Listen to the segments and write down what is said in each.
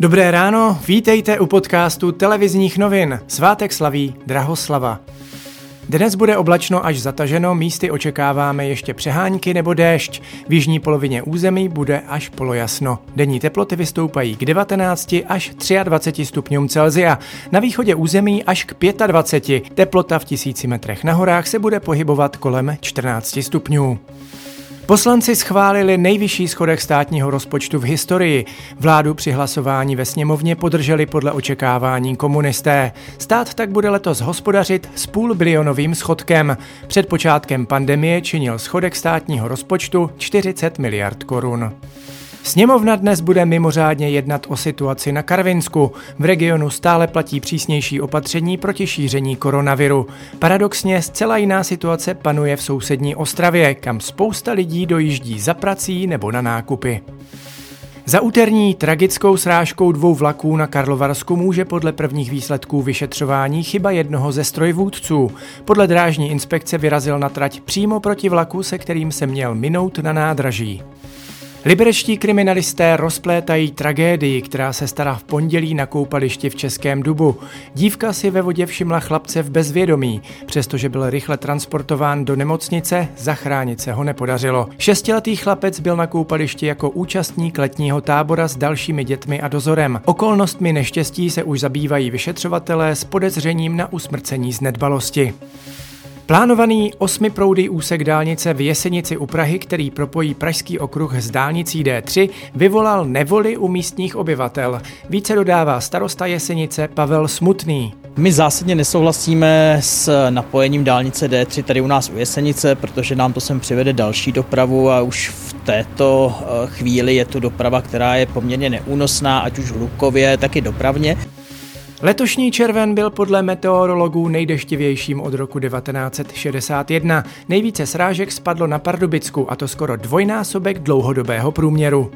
Dobré ráno, vítejte u podcastu televizních novin. Svátek slaví Drahoslava. Dnes bude oblačno až zataženo, místy očekáváme ještě přehánky nebo déšť. V jižní polovině území bude až polojasno. Denní teploty vystoupají k 19 až 23 stupňům Celzia. Na východě území až k 25. Teplota v tisíci metrech na horách se bude pohybovat kolem 14 stupňů. Poslanci schválili nejvyšší schodek státního rozpočtu v historii. Vládu při hlasování ve sněmovně podrželi podle očekávání komunisté. Stát tak bude letos hospodařit s půl bilionovým schodkem. Před počátkem pandemie činil schodek státního rozpočtu 40 miliard korun. Sněmovna dnes bude mimořádně jednat o situaci na Karvinsku. V regionu stále platí přísnější opatření proti šíření koronaviru. Paradoxně zcela jiná situace panuje v sousední Ostravě, kam spousta lidí dojíždí za prací nebo na nákupy. Za úterní tragickou srážkou dvou vlaků na Karlovarsku může podle prvních výsledků vyšetřování chyba jednoho ze strojvůdců. Podle drážní inspekce vyrazil na trať přímo proti vlaku, se kterým se měl minout na nádraží. Liberečtí kriminalisté rozplétají tragédii, která se stará v pondělí na koupališti v Českém Dubu. Dívka si ve vodě všimla chlapce v bezvědomí. Přestože byl rychle transportován do nemocnice, zachránit se ho nepodařilo. Šestiletý chlapec byl na koupališti jako účastník letního tábora s dalšími dětmi a dozorem. Okolnostmi neštěstí se už zabývají vyšetřovatelé s podezřením na usmrcení z nedbalosti. Plánovaný osmiproudý úsek dálnice v Jesenici u Prahy, který propojí Pražský okruh s dálnicí D3, vyvolal nevoli u místních obyvatel. Více dodává starosta Jesenice Pavel Smutný. My zásadně nesouhlasíme s napojením dálnice D3 tady u nás u Jesenice, protože nám to sem přivede další dopravu a už v této eh, chvíli je to doprava, která je poměrně neúnosná, ať už hlukově, tak i dopravně. Letošní červen byl podle meteorologů nejdeštivějším od roku 1961. Nejvíce srážek spadlo na Pardubicku a to skoro dvojnásobek dlouhodobého průměru.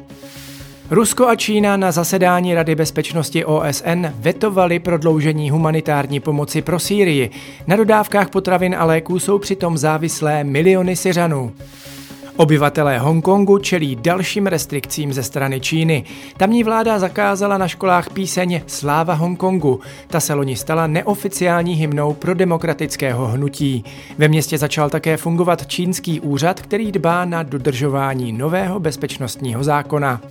Rusko a Čína na zasedání Rady bezpečnosti OSN vetovali prodloužení humanitární pomoci pro Sýrii. Na dodávkách potravin a léků jsou přitom závislé miliony Syřanů. Obyvatelé Hongkongu čelí dalším restrikcím ze strany Číny. Tamní vláda zakázala na školách píseň Sláva Hongkongu. Ta se loni stala neoficiální hymnou pro demokratického hnutí. Ve městě začal také fungovat čínský úřad, který dbá na dodržování nového bezpečnostního zákona.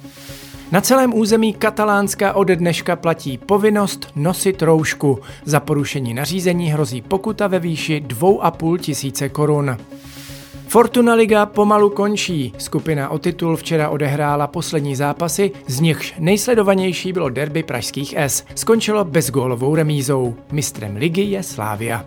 Na celém území Katalánska ode dneška platí povinnost nosit roušku. Za porušení nařízení hrozí pokuta ve výši 2,5 tisíce korun. Fortuna Liga pomalu končí. Skupina o titul včera odehrála poslední zápasy, z nichž nejsledovanější bylo derby pražských S. Skončilo bezgólovou remízou. Mistrem ligy je Slávia.